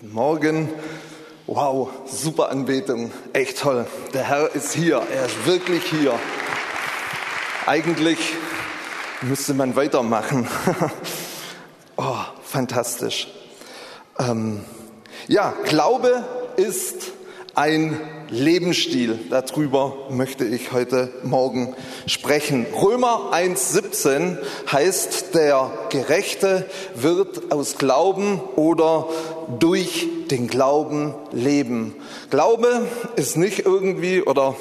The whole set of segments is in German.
Guten Morgen. Wow, super Anbetung. Echt toll. Der Herr ist hier. Er ist wirklich hier. Eigentlich müsste man weitermachen. oh, fantastisch. Ähm, ja, Glaube ist ein Lebensstil. Darüber möchte ich heute Morgen sprechen. Römer 1.17 heißt, der Gerechte wird aus Glauben oder durch den Glauben leben. Glaube ist nicht irgendwie oder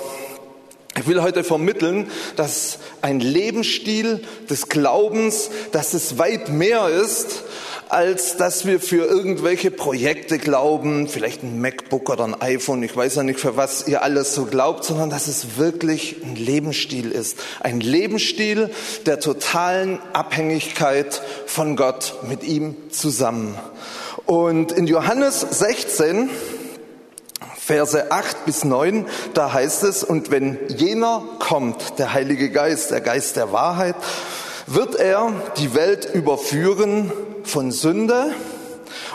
ich will heute vermitteln, dass ein Lebensstil des Glaubens, dass es weit mehr ist als dass wir für irgendwelche Projekte glauben, vielleicht ein MacBook oder ein iPhone, ich weiß ja nicht, für was ihr alles so glaubt, sondern dass es wirklich ein Lebensstil ist. Ein Lebensstil der totalen Abhängigkeit von Gott mit ihm zusammen. Und in Johannes 16, Verse 8 bis 9, da heißt es, und wenn jener kommt, der Heilige Geist, der Geist der Wahrheit, wird er die Welt überführen von Sünde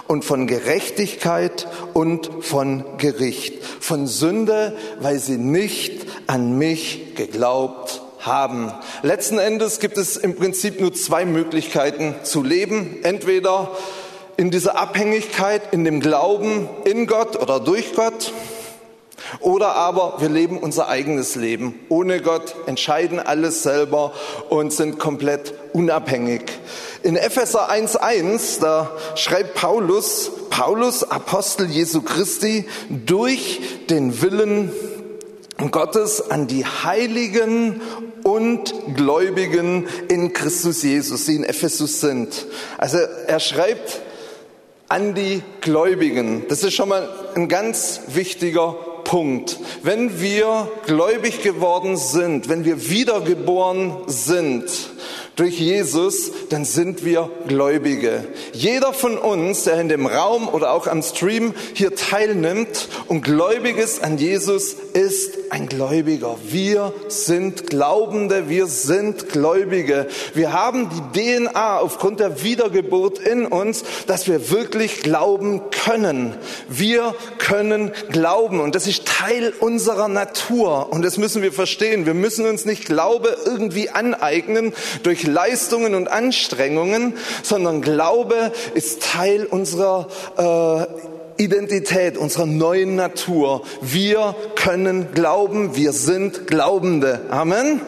und von Gerechtigkeit und von Gericht. Von Sünde, weil sie nicht an mich geglaubt haben. Letzten Endes gibt es im Prinzip nur zwei Möglichkeiten zu leben. Entweder in dieser Abhängigkeit, in dem Glauben in Gott oder durch Gott oder aber wir leben unser eigenes Leben ohne Gott, entscheiden alles selber und sind komplett unabhängig. In Epheser 1.1, da schreibt Paulus, Paulus, Apostel Jesu Christi, durch den Willen Gottes an die Heiligen und Gläubigen in Christus Jesus, die in Ephesus sind. Also er schreibt an die Gläubigen. Das ist schon mal ein ganz wichtiger Punkt. Wenn wir gläubig geworden sind, wenn wir wiedergeboren sind, durch Jesus, dann sind wir Gläubige. Jeder von uns, der in dem Raum oder auch am Stream hier teilnimmt und gläubig ist an Jesus, ist ein Gläubiger. Wir sind Glaubende, wir sind Gläubige. Wir haben die DNA aufgrund der Wiedergeburt in uns, dass wir wirklich glauben können. Wir können glauben und das ist Teil unserer Natur und das müssen wir verstehen. Wir müssen uns nicht Glaube irgendwie aneignen durch durch Leistungen und Anstrengungen, sondern Glaube ist Teil unserer äh, Identität, unserer neuen Natur. Wir können glauben, wir sind Glaubende. Amen.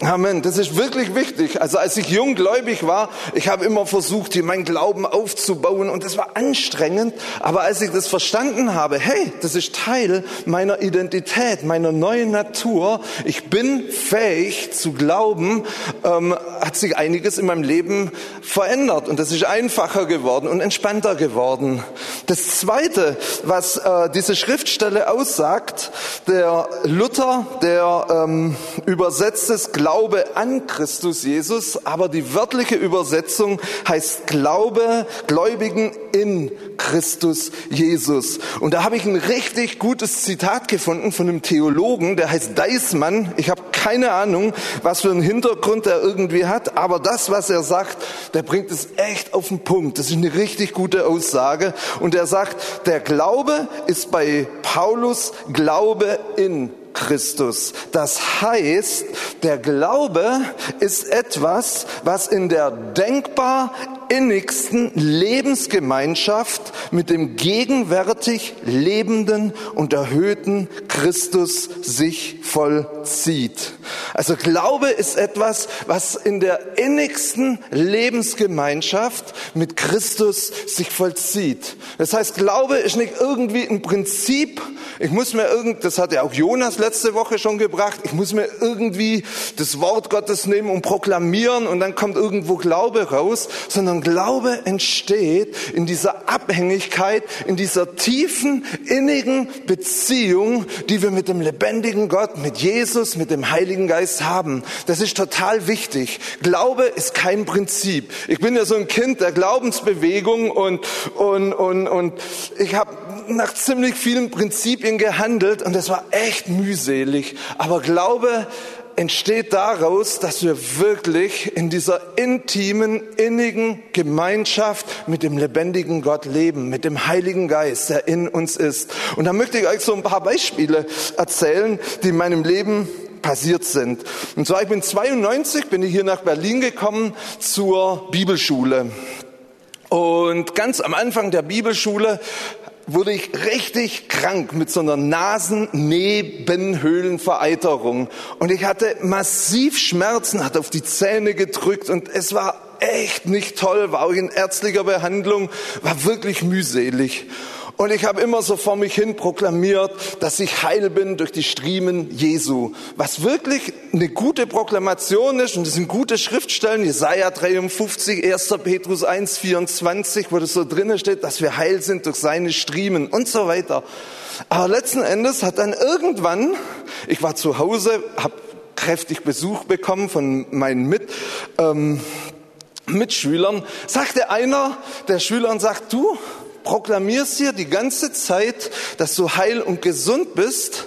Amen. Das ist wirklich wichtig. Also als ich junggläubig war, ich habe immer versucht, hier meinen Glauben aufzubauen und das war anstrengend. Aber als ich das verstanden habe, hey, das ist Teil meiner Identität, meiner neuen Natur. Ich bin fähig zu glauben, ähm, hat sich einiges in meinem Leben verändert und das ist einfacher geworden und entspannter geworden. Das Zweite, was äh, diese Schriftstelle aussagt, der Luther, der ähm, übersetzt es Glaube an Christus Jesus, aber die wörtliche Übersetzung heißt Glaube, Gläubigen in Christus Jesus. Und da habe ich ein richtig gutes Zitat gefunden von einem Theologen, der heißt Deismann. Ich habe keine Ahnung, was für einen Hintergrund er irgendwie hat, aber das, was er sagt, der bringt es echt auf den Punkt. Das ist eine richtig gute Aussage. Und er sagt, der Glaube ist bei Paulus Glaube in Christus. Das heißt, der Glaube ist etwas, was in der denkbar innigsten Lebensgemeinschaft mit dem gegenwärtig lebenden und erhöhten Christus sich vollzieht. Also Glaube ist etwas, was in der innigsten Lebensgemeinschaft mit Christus sich vollzieht. Das heißt, Glaube ist nicht irgendwie ein Prinzip. Ich muss mir irgend, das hat ja auch Jonas letzte Woche schon gebracht. Ich muss mir irgendwie das Wort Gottes nehmen und proklamieren und dann kommt irgendwo Glaube raus, sondern Glaube entsteht in dieser Abhängigkeit, in dieser tiefen, innigen Beziehung, die wir mit dem lebendigen Gott, mit Jesus, mit dem Heiligen Geist haben. Das ist total wichtig. Glaube ist kein Prinzip. Ich bin ja so ein Kind der Glaubensbewegung und, und, und, und ich habe nach ziemlich vielen Prinzipien gehandelt und es war echt mühselig. Aber Glaube entsteht daraus, dass wir wirklich in dieser intimen, innigen Gemeinschaft mit dem lebendigen Gott leben, mit dem Heiligen Geist, der in uns ist. Und da möchte ich euch so ein paar Beispiele erzählen, die in meinem Leben passiert sind. Und zwar, ich bin 92, bin ich hier nach Berlin gekommen zur Bibelschule. Und ganz am Anfang der Bibelschule wurde ich richtig krank mit so einer Nasennebenhöhlenvereiterung. Und ich hatte massiv Schmerzen, hat auf die Zähne gedrückt und es war echt nicht toll, war auch in ärztlicher Behandlung, war wirklich mühselig. Und ich habe immer so vor mich hin proklamiert, dass ich heil bin durch die Striemen Jesu. Was wirklich eine gute Proklamation ist, und das sind gute Schriftstellen, Jesaja 53, 1. Petrus 1, 24, wo das so drinnen steht, dass wir heil sind durch seine Striemen und so weiter. Aber letzten Endes hat dann irgendwann, ich war zu Hause, habe kräftig Besuch bekommen von meinen Mit, ähm, Mitschülern, sagte einer der Schüler und sagt, du, proklamierst hier die ganze Zeit, dass du heil und gesund bist,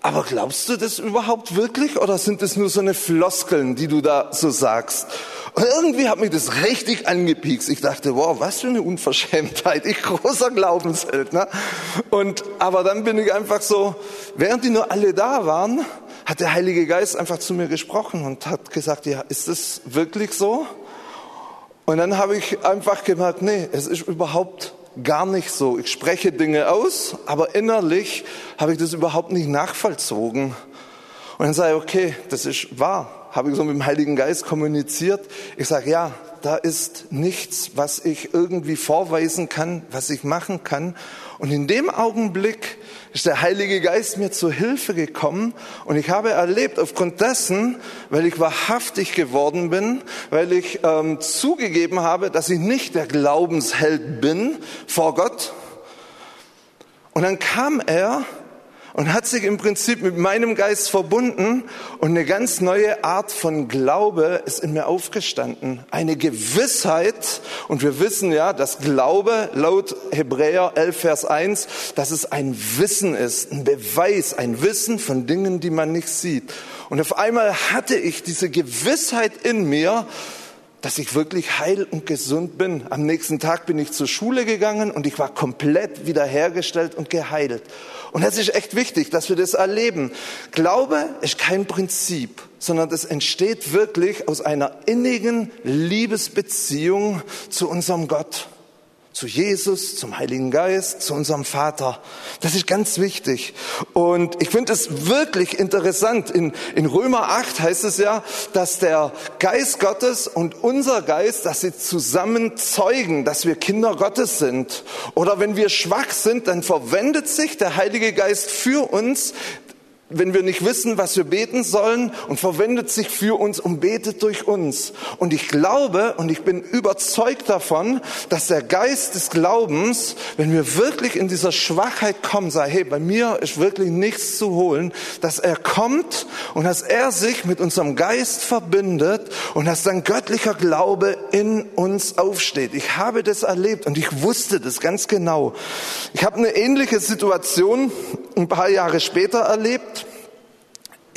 aber glaubst du das überhaupt wirklich oder sind das nur so eine Floskeln, die du da so sagst? Und irgendwie hat mich das richtig angepiekst. Ich dachte, wow, was für eine Unverschämtheit. Ich großer Glaubensheld. Ne? Und, aber dann bin ich einfach so, während die nur alle da waren, hat der Heilige Geist einfach zu mir gesprochen und hat gesagt, ja, ist das wirklich so? Und dann habe ich einfach gemerkt, nee, es ist überhaupt gar nicht so. Ich spreche Dinge aus, aber innerlich habe ich das überhaupt nicht nachvollzogen. Und dann sage ich, okay, das ist wahr. Habe ich so mit dem Heiligen Geist kommuniziert. Ich sage, ja, da ist nichts, was ich irgendwie vorweisen kann, was ich machen kann. Und in dem Augenblick ist der Heilige Geist mir zu Hilfe gekommen und ich habe erlebt, aufgrund dessen, weil ich wahrhaftig geworden bin, weil ich ähm, zugegeben habe, dass ich nicht der Glaubensheld bin vor Gott. Und dann kam er und hat sich im Prinzip mit meinem Geist verbunden und eine ganz neue Art von Glaube ist in mir aufgestanden. Eine Gewissheit und wir wissen ja, dass Glaube laut Hebräer 11 Vers 1, dass es ein Wissen ist, ein Beweis, ein Wissen von Dingen, die man nicht sieht. Und auf einmal hatte ich diese Gewissheit in mir, dass ich wirklich heil und gesund bin. Am nächsten Tag bin ich zur Schule gegangen und ich war komplett wiederhergestellt und geheilt. Und das ist echt wichtig, dass wir das erleben. Glaube ist kein Prinzip, sondern das entsteht wirklich aus einer innigen Liebesbeziehung zu unserem Gott zu Jesus, zum Heiligen Geist, zu unserem Vater. Das ist ganz wichtig. Und ich finde es wirklich interessant. In, in Römer 8 heißt es ja, dass der Geist Gottes und unser Geist, dass sie zusammen zeugen, dass wir Kinder Gottes sind. Oder wenn wir schwach sind, dann verwendet sich der Heilige Geist für uns wenn wir nicht wissen, was wir beten sollen und verwendet sich für uns und betet durch uns. Und ich glaube und ich bin überzeugt davon, dass der Geist des Glaubens, wenn wir wirklich in dieser Schwachheit kommen, sei, hey, bei mir ist wirklich nichts zu holen, dass er kommt und dass er sich mit unserem Geist verbindet und dass dann göttlicher Glaube in uns aufsteht. Ich habe das erlebt und ich wusste das ganz genau. Ich habe eine ähnliche Situation ein paar Jahre später erlebt.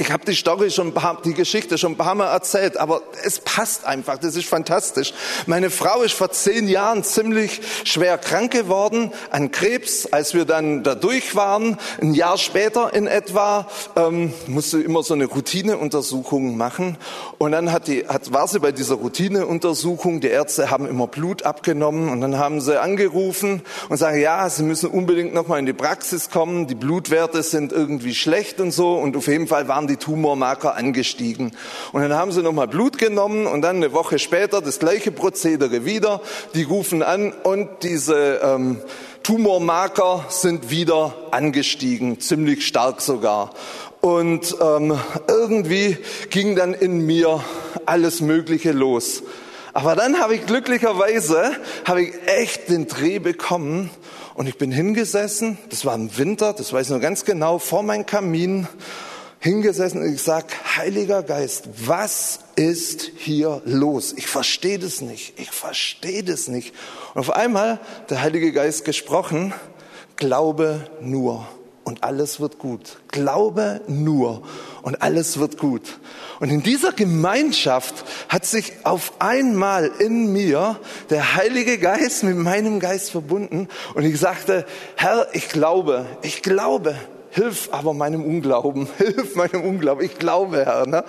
Ich habe die Story schon, die Geschichte schon ein paar Mal erzählt, aber es passt einfach. Das ist fantastisch. Meine Frau ist vor zehn Jahren ziemlich schwer krank geworden an Krebs. Als wir dann da durch waren, ein Jahr später in etwa, ähm, musste immer so eine Routineuntersuchung machen. Und dann hat die, hat, war sie bei dieser Routineuntersuchung. Die Ärzte haben immer Blut abgenommen und dann haben sie angerufen und sagen, ja, sie müssen unbedingt noch mal in die Praxis kommen. Die Blutwerte sind irgendwie schlecht und so. Und auf jeden Fall waren die Tumormarker angestiegen. Und dann haben sie nochmal Blut genommen und dann eine Woche später das gleiche Prozedere wieder. Die rufen an und diese ähm, Tumormarker sind wieder angestiegen, ziemlich stark sogar. Und ähm, irgendwie ging dann in mir alles Mögliche los. Aber dann habe ich glücklicherweise, habe ich echt den Dreh bekommen und ich bin hingesessen, das war im Winter, das weiß ich noch ganz genau, vor meinem Kamin hingesessen und ich sag, Heiliger Geist, was ist hier los? Ich verstehe das nicht. Ich verstehe das nicht. Und auf einmal der Heilige Geist gesprochen, glaube nur. und alles wird gut. Glaube nur und alles wird gut. Und in dieser Gemeinschaft hat sich auf einmal in mir der Heilige Geist mit meinem Geist verbunden und ich sagte, Herr, ich glaube, ich glaube, hilf aber meinem Unglauben, hilf meinem Unglauben, ich glaube, Herr. Ne?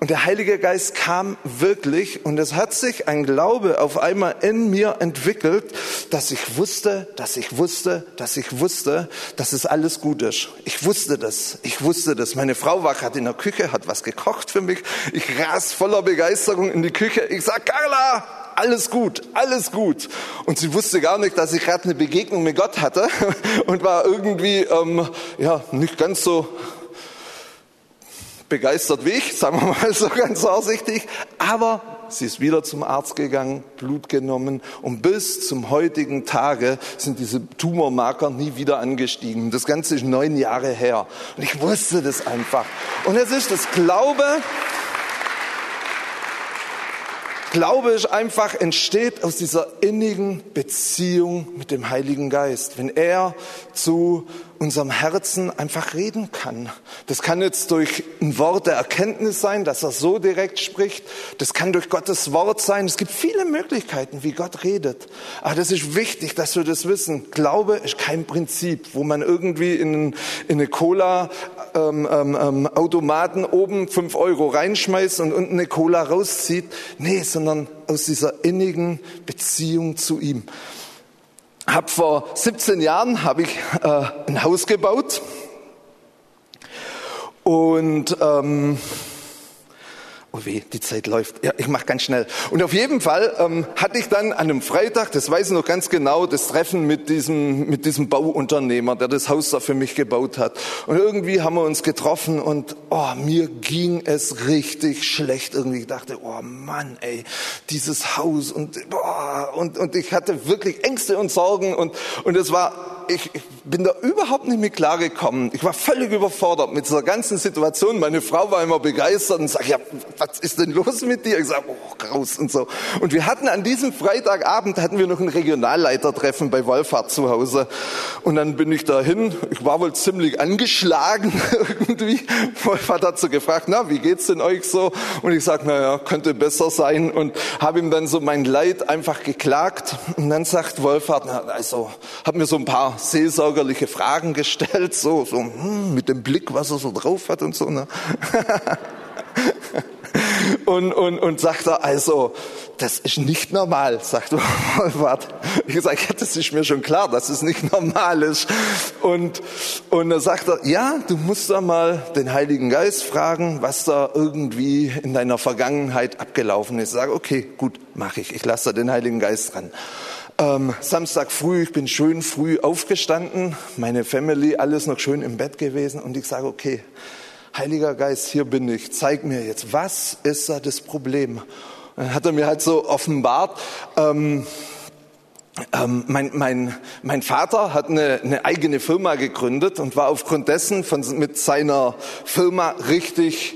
Und der Heilige Geist kam wirklich und es hat sich ein Glaube auf einmal in mir entwickelt, dass ich wusste, dass ich wusste, dass ich wusste, dass es alles gut ist. Ich wusste das, ich wusste das. Meine Frau war gerade in der Küche, hat was gekocht für mich. Ich ras voller Begeisterung in die Küche. Ich sag, Carla, alles gut, alles gut. Und sie wusste gar nicht, dass ich gerade eine Begegnung mit Gott hatte und war irgendwie ähm, ja nicht ganz so begeistert wie ich, sagen wir mal so ganz vorsichtig. Aber sie ist wieder zum Arzt gegangen, Blut genommen und bis zum heutigen Tage sind diese Tumormarker nie wieder angestiegen. Das Ganze ist neun Jahre her. Und ich wusste das einfach. Und es ist das Glaube, Glaube ist einfach entsteht aus dieser innigen Beziehung mit dem Heiligen Geist. Wenn er zu unserem Herzen einfach reden kann. Das kann jetzt durch ein Wort der Erkenntnis sein, dass er so direkt spricht. Das kann durch Gottes Wort sein. Es gibt viele Möglichkeiten, wie Gott redet. Aber das ist wichtig, dass wir das wissen. Glaube ist kein Prinzip, wo man irgendwie in, in eine Cola ähm, ähm, ähm Automaten oben fünf Euro reinschmeißt und unten eine Cola rauszieht. Nee, sondern aus dieser innigen Beziehung zu ihm. Hab vor 17 Jahren habe ich äh, ein Haus gebaut. Und ähm, Oh weh, die Zeit läuft. Ja, ich mache ganz schnell. Und auf jeden Fall ähm, hatte ich dann an einem Freitag, das weiß ich noch ganz genau, das Treffen mit diesem, mit diesem Bauunternehmer, der das Haus da für mich gebaut hat. Und irgendwie haben wir uns getroffen und oh, mir ging es richtig schlecht. Irgendwie ich dachte, oh Mann, ey, dieses Haus und, oh, und, und ich hatte wirklich Ängste und Sorgen und, und es war ich, bin da überhaupt nicht mit klargekommen. Ich war völlig überfordert mit dieser ganzen Situation. Meine Frau war immer begeistert und sagt, ja, was ist denn los mit dir? Ich sage, oh, graus und so. Und wir hatten an diesem Freitagabend hatten wir noch ein Regionalleitertreffen bei Wolfhard zu Hause. Und dann bin ich dahin. Ich war wohl ziemlich angeschlagen irgendwie. Wolfhard hat so gefragt, na, wie geht's denn euch so? Und ich sage, na ja, könnte besser sein. Und habe ihm dann so mein Leid einfach geklagt. Und dann sagt Wolfhard, na, also, hat mir so ein paar seelsorgerliche Fragen gestellt, so, so hm, mit dem Blick, was er so drauf hat und so. Ne? und, und, und sagt er, also, das ist nicht normal, sagt Wolfert. Ich sage, ja, das ist mir schon klar, dass es nicht normal ist. Und, und dann sagt er, ja, du musst da mal den Heiligen Geist fragen, was da irgendwie in deiner Vergangenheit abgelaufen ist. Ich sage, okay, gut, mache ich. Ich lasse da den Heiligen Geist dran. Ähm, Samstag früh, ich bin schön früh aufgestanden, meine Family, alles noch schön im Bett gewesen und ich sage, okay, Heiliger Geist, hier bin ich, zeig mir jetzt, was ist da das Problem? Dann hat er mir halt so offenbart, ähm, ähm, mein, mein, mein Vater hat eine, eine eigene Firma gegründet und war aufgrund dessen von, mit seiner Firma richtig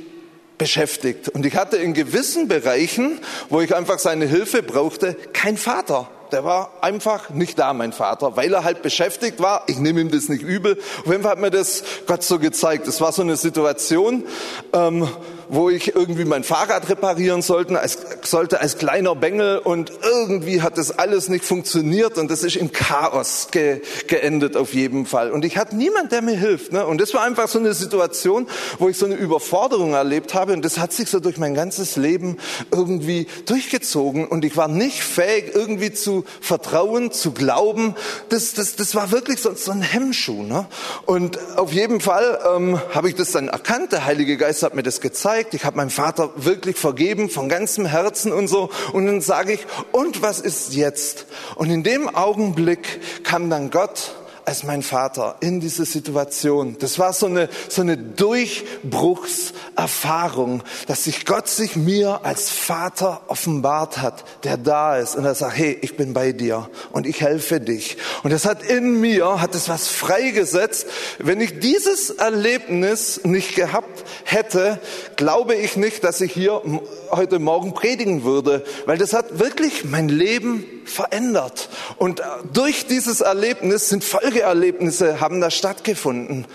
beschäftigt. Und ich hatte in gewissen Bereichen, wo ich einfach seine Hilfe brauchte, kein Vater der war einfach nicht da, mein Vater, weil er halt beschäftigt war. Ich nehme ihm das nicht übel. Auf jeden Fall hat mir das Gott so gezeigt. Es war so eine Situation, ähm, wo ich irgendwie mein Fahrrad reparieren sollte, als, sollte als kleiner Bengel und irgendwie hat das alles nicht funktioniert und das ist im Chaos ge, geendet auf jeden Fall. Und ich hatte niemand, der mir hilft. Ne? Und das war einfach so eine Situation, wo ich so eine Überforderung erlebt habe und das hat sich so durch mein ganzes Leben irgendwie durchgezogen und ich war nicht fähig, irgendwie zu vertrauen, zu glauben. Das, das, das war wirklich so, so ein Hemmschuh. Ne? Und auf jeden Fall ähm, habe ich das dann erkannt. Der Heilige Geist hat mir das gezeigt gezeigt, ich habe meinem Vater wirklich vergeben von ganzem Herzen und so. Und dann sage ich, und was ist jetzt? Und in dem Augenblick kam dann Gott als mein Vater in diese Situation. Das war so eine, so eine Durchbruchserfahrung, dass sich Gott sich mir als Vater offenbart hat, der da ist und er sagt, hey, ich bin bei dir und ich helfe dich. Und das hat in mir, hat es was freigesetzt. Wenn ich dieses Erlebnis nicht gehabt hätte, glaube ich nicht, dass ich hier heute Morgen predigen würde, weil das hat wirklich mein Leben verändert. Und durch dieses Erlebnis sind Folgeerlebnisse, haben da stattgefunden.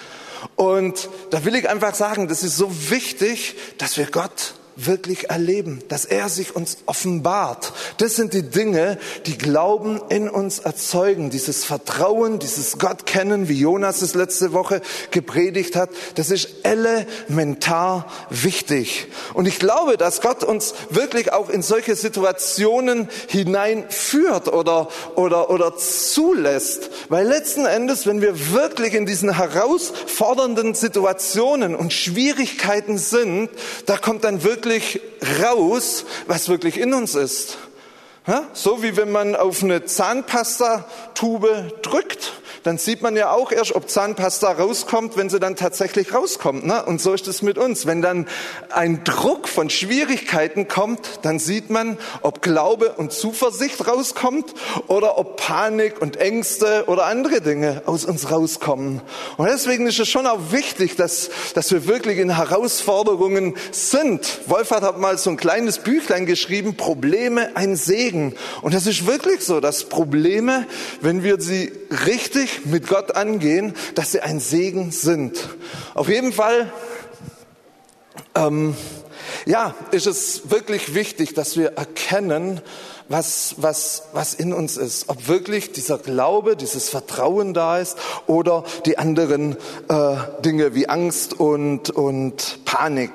Und da will ich einfach sagen, das ist so wichtig, dass wir Gott wirklich erleben, dass er sich uns offenbart. Das sind die Dinge, die Glauben in uns erzeugen. Dieses Vertrauen, dieses Gott kennen, wie Jonas es letzte Woche gepredigt hat, das ist elementar wichtig. Und ich glaube, dass Gott uns wirklich auch in solche Situationen hineinführt oder, oder, oder zulässt. Weil letzten Endes, wenn wir wirklich in diesen herausfordernden Situationen und Schwierigkeiten sind, da kommt dann wirklich wirklich raus, was wirklich in uns ist. So wie wenn man auf eine Zahnpastatube drückt dann sieht man ja auch erst, ob Zahnpasta rauskommt, wenn sie dann tatsächlich rauskommt. Ne? Und so ist es mit uns. Wenn dann ein Druck von Schwierigkeiten kommt, dann sieht man, ob Glaube und Zuversicht rauskommt oder ob Panik und Ängste oder andere Dinge aus uns rauskommen. Und deswegen ist es schon auch wichtig, dass, dass wir wirklich in Herausforderungen sind. Wolfert hat mal so ein kleines Büchlein geschrieben, Probleme ein Segen. Und das ist wirklich so, dass Probleme, wenn wir sie richtig mit Gott angehen, dass sie ein Segen sind. Auf jeden Fall, ähm, ja, ist es wirklich wichtig, dass wir erkennen, was, was, was in uns ist. Ob wirklich dieser Glaube, dieses Vertrauen da ist oder die anderen äh, Dinge wie Angst und, und Panik.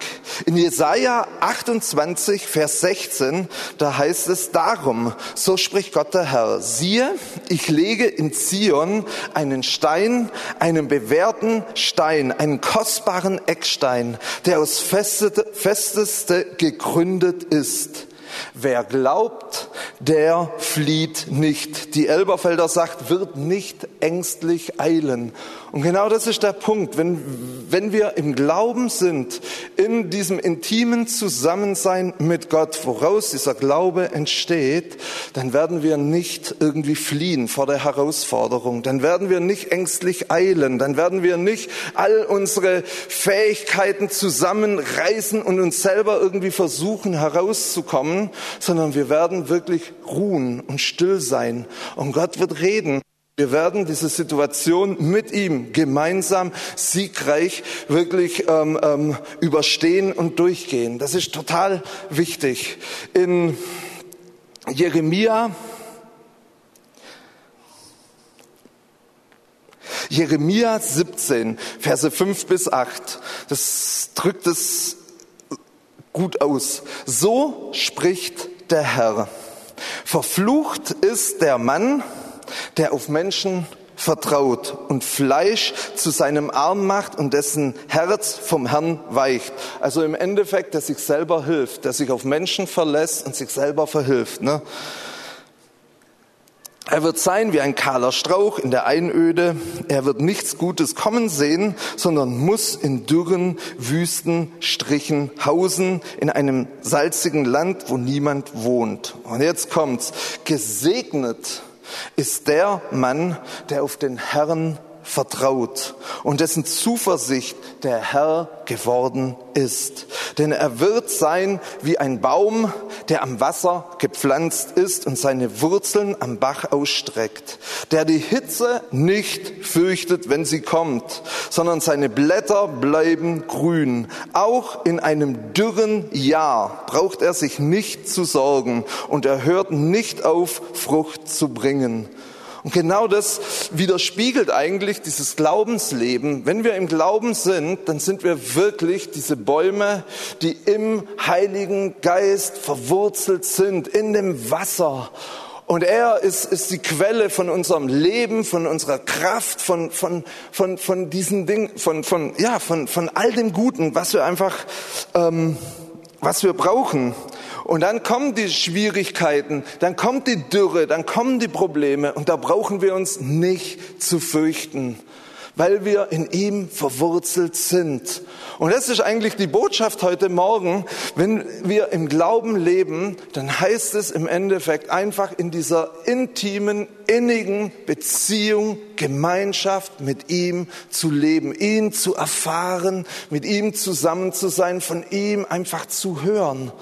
In Jesaja 28, Vers 16, da heißt es darum, so spricht Gott der Herr, siehe, ich lege in Zion einen Stein, einen bewährten Stein, einen kostbaren Eckstein, der aus festeste, festeste gegründet ist. Wer glaubt, der flieht nicht. Die Elberfelder sagt, wird nicht ängstlich eilen. Und genau das ist der Punkt. Wenn, wenn wir im Glauben sind, in diesem intimen Zusammensein mit Gott, woraus dieser Glaube entsteht, dann werden wir nicht irgendwie fliehen vor der Herausforderung. Dann werden wir nicht ängstlich eilen. Dann werden wir nicht all unsere Fähigkeiten zusammenreißen und uns selber irgendwie versuchen herauszukommen, sondern wir werden wirklich ruhen und still sein. Und Gott wird reden. Wir werden diese Situation mit ihm gemeinsam siegreich wirklich ähm, ähm, überstehen und durchgehen. Das ist total wichtig. In Jeremia Jeremia 17, Verse 5 bis 8, das drückt es gut aus. So spricht der Herr. Verflucht ist der Mann, der auf Menschen vertraut und Fleisch zu seinem Arm macht und dessen Herz vom Herrn weicht. Also im Endeffekt, der sich selber hilft, der sich auf Menschen verlässt und sich selber verhilft. Ne? Er wird sein wie ein kahler Strauch in der Einöde. Er wird nichts Gutes kommen sehen, sondern muss in dürren, wüsten Strichen hausen, in einem salzigen Land, wo niemand wohnt. Und jetzt kommt's. Gesegnet ist der Mann, der auf den Herrn vertraut und dessen Zuversicht der Herr geworden ist. Denn er wird sein wie ein Baum, der am Wasser gepflanzt ist und seine Wurzeln am Bach ausstreckt, der die Hitze nicht fürchtet, wenn sie kommt, sondern seine Blätter bleiben grün. Auch in einem dürren Jahr braucht er sich nicht zu sorgen und er hört nicht auf, Frucht zu bringen. Und genau das widerspiegelt eigentlich dieses Glaubensleben. Wenn wir im Glauben sind, dann sind wir wirklich diese Bäume, die im Heiligen Geist verwurzelt sind, in dem Wasser. Und er ist, ist die Quelle von unserem Leben, von unserer Kraft, von, von, von, von diesen Dingen, von, von, ja, von, von all dem Guten, was wir einfach, ähm, was wir brauchen. Und dann kommen die Schwierigkeiten, dann kommt die Dürre, dann kommen die Probleme und da brauchen wir uns nicht zu fürchten, weil wir in ihm verwurzelt sind. Und das ist eigentlich die Botschaft heute Morgen. Wenn wir im Glauben leben, dann heißt es im Endeffekt einfach in dieser intimen, innigen Beziehung, Gemeinschaft mit ihm zu leben, ihn zu erfahren, mit ihm zusammen zu sein, von ihm einfach zu hören.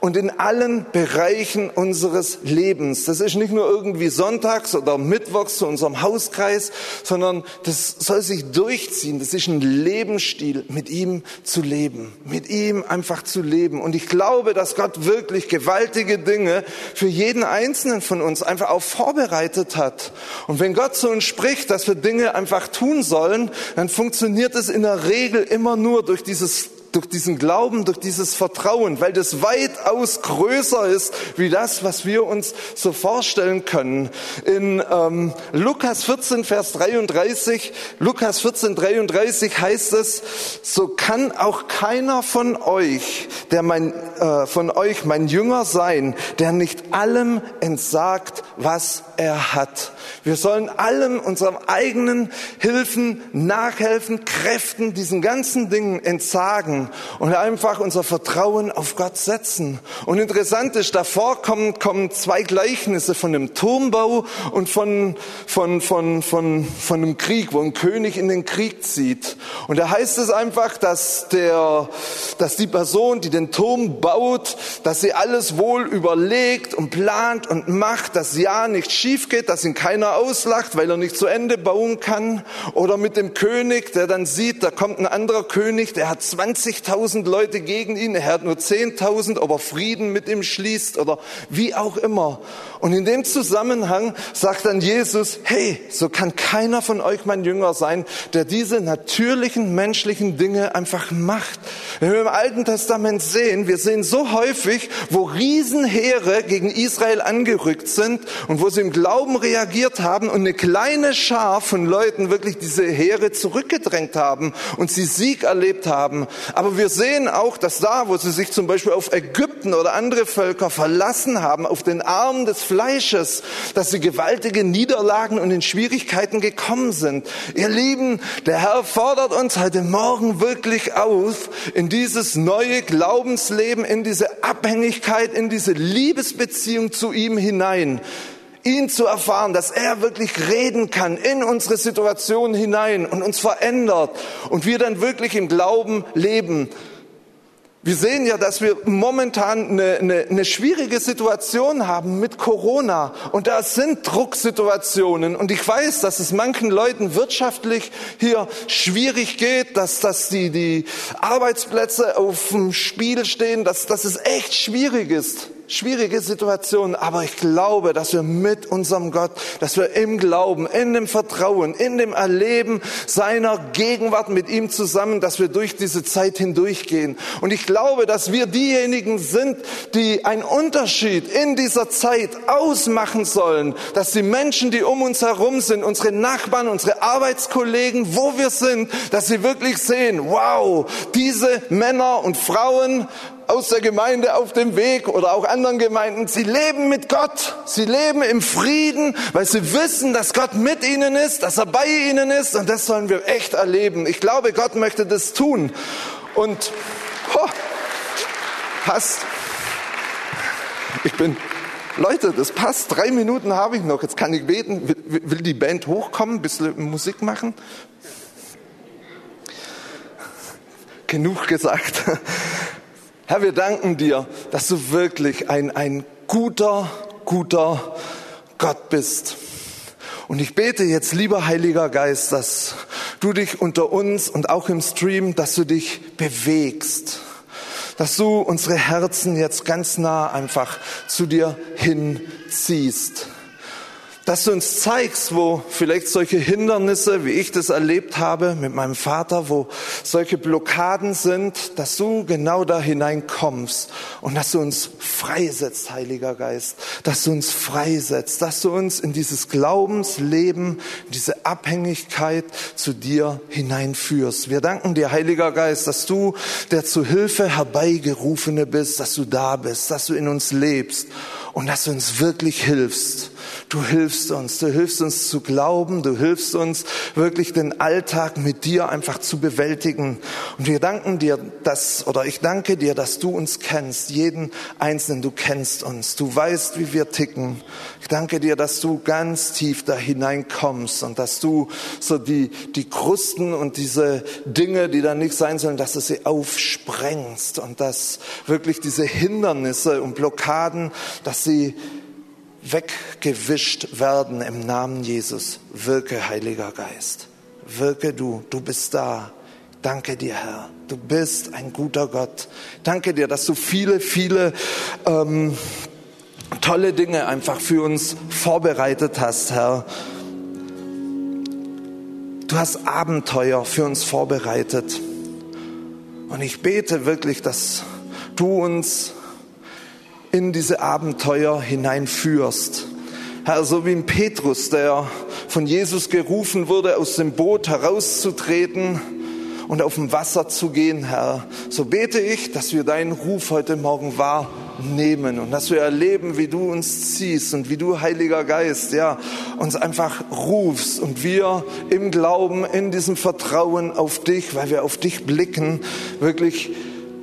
Und in allen Bereichen unseres Lebens. Das ist nicht nur irgendwie sonntags oder mittwochs zu unserem Hauskreis, sondern das soll sich durchziehen. Das ist ein Lebensstil, mit ihm zu leben, mit ihm einfach zu leben. Und ich glaube, dass Gott wirklich gewaltige Dinge für jeden Einzelnen von uns einfach auch vorbereitet hat. Und wenn Gott zu uns spricht, dass wir Dinge einfach tun sollen, dann funktioniert es in der Regel immer nur durch dieses durch diesen Glauben, durch dieses Vertrauen, weil das weitaus größer ist, wie das, was wir uns so vorstellen können. In ähm, Lukas 14, Vers 33, Lukas 14, 33 heißt es, so kann auch keiner von euch, der mein, äh, von euch mein Jünger sein, der nicht allem entsagt, was er hat. Wir sollen allem unserem eigenen Hilfen, Nachhelfen, Kräften, diesen ganzen Dingen entsagen und einfach unser Vertrauen auf Gott setzen. Und interessant ist, davor kommen, kommen zwei Gleichnisse von dem Turmbau und von, von, von, von, von einem Krieg, wo ein König in den Krieg zieht. Und da heißt es einfach, dass der, dass die Person, die den Turm baut, dass sie alles wohl überlegt und plant und macht, dass ja nicht schief geht, dass ihn keiner auslacht, weil er nicht zu Ende bauen kann. Oder mit dem König, der dann sieht, da kommt ein anderer König, der hat 20.000 Leute gegen ihn, er hat nur 10.000, ob er Frieden mit ihm schließt oder wie auch immer. Und in dem Zusammenhang sagt dann Jesus, hey, so kann keiner von euch mein Jünger sein, der diese natürlichen menschlichen Dinge einfach macht. Wenn wir im Alten Testament sehen, wir sehen so häufig, wo Riesenheere gegen Israel angerückt sind und wo sie im Glauben reagiert haben und eine kleine Schar von Leuten wirklich diese Heere zurückgedrängt haben und sie Sieg erlebt haben. Aber wir sehen auch, dass da, wo sie sich zum Beispiel auf Ägypten oder andere Völker verlassen haben, auf den Arm des Fleisches, dass sie gewaltige Niederlagen und in Schwierigkeiten gekommen sind. Ihr Lieben, der Herr fordert uns heute Morgen wirklich auf, in dieses neue Glaubensleben, in diese Abhängigkeit, in diese Liebesbeziehung zu ihm hinein ihn zu erfahren, dass er wirklich reden kann in unsere Situation hinein und uns verändert und wir dann wirklich im Glauben leben. Wir sehen ja, dass wir momentan eine, eine, eine, schwierige Situation haben mit Corona und da sind Drucksituationen und ich weiß, dass es manchen Leuten wirtschaftlich hier schwierig geht, dass, dass die, die Arbeitsplätze auf dem Spiel stehen, dass, dass es echt schwierig ist schwierige Situation, aber ich glaube, dass wir mit unserem Gott, dass wir im Glauben, in dem Vertrauen, in dem Erleben seiner Gegenwart mit ihm zusammen, dass wir durch diese Zeit hindurchgehen. Und ich glaube, dass wir diejenigen sind, die einen Unterschied in dieser Zeit ausmachen sollen, dass die Menschen, die um uns herum sind, unsere Nachbarn, unsere Arbeitskollegen, wo wir sind, dass sie wirklich sehen, wow, diese Männer und Frauen aus der Gemeinde auf dem Weg oder auch anderen Gemeinden, sie leben mit Gott. Sie leben im Frieden, weil sie wissen, dass Gott mit ihnen ist, dass er bei ihnen ist und das sollen wir echt erleben. Ich glaube, Gott möchte das tun. Und oh, passt. Ich bin, Leute, das passt. Drei Minuten habe ich noch. Jetzt kann ich beten. Will, will die Band hochkommen, ein bisschen Musik machen? Genug gesagt. Herr, wir danken dir, dass du wirklich ein, ein guter, guter Gott bist. Und ich bete jetzt, lieber Heiliger Geist, dass du dich unter uns und auch im Stream, dass du dich bewegst, dass du unsere Herzen jetzt ganz nah einfach zu dir hinziehst dass du uns zeigst, wo vielleicht solche Hindernisse, wie ich das erlebt habe mit meinem Vater, wo solche Blockaden sind, dass du genau da hineinkommst und dass du uns freisetzt, Heiliger Geist, dass du uns freisetzt, dass du uns in dieses Glaubensleben, diese Abhängigkeit zu dir hineinführst. Wir danken dir, Heiliger Geist, dass du der zu Hilfe herbeigerufene bist, dass du da bist, dass du in uns lebst und dass du uns wirklich hilfst. Du hilfst uns, du hilfst uns zu glauben, du hilfst uns wirklich den Alltag mit dir einfach zu bewältigen. Und wir danken dir, dass, oder ich danke dir, dass du uns kennst, jeden Einzelnen, du kennst uns, du weißt, wie wir ticken. Ich danke dir, dass du ganz tief da hineinkommst und dass du so die, die Krusten und diese Dinge, die da nicht sein sollen, dass du sie aufsprengst und dass wirklich diese Hindernisse und Blockaden, dass sie weggewischt werden im Namen Jesus. Wirke, Heiliger Geist. Wirke du, du bist da. Danke dir, Herr. Du bist ein guter Gott. Danke dir, dass du viele, viele ähm, tolle Dinge einfach für uns vorbereitet hast, Herr. Du hast Abenteuer für uns vorbereitet. Und ich bete wirklich, dass du uns in diese Abenteuer hineinführst. Herr, so wie ein Petrus, der von Jesus gerufen wurde, aus dem Boot herauszutreten und auf dem Wasser zu gehen, Herr, so bete ich, dass wir deinen Ruf heute Morgen wahrnehmen und dass wir erleben, wie du uns ziehst und wie du, Heiliger Geist, ja, uns einfach rufst und wir im Glauben, in diesem Vertrauen auf dich, weil wir auf dich blicken, wirklich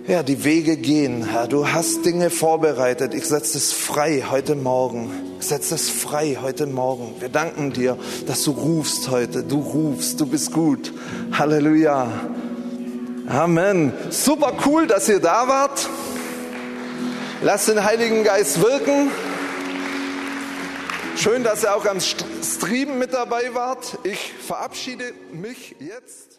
ja, die Wege gehen, Herr. Du hast Dinge vorbereitet. Ich setze es frei heute Morgen. Ich setze es frei heute Morgen. Wir danken dir, dass du rufst heute. Du rufst. Du bist gut. Halleluja. Amen. Super cool, dass ihr da wart. Lass den Heiligen Geist wirken. Schön, dass ihr auch am Stream mit dabei wart. Ich verabschiede mich jetzt.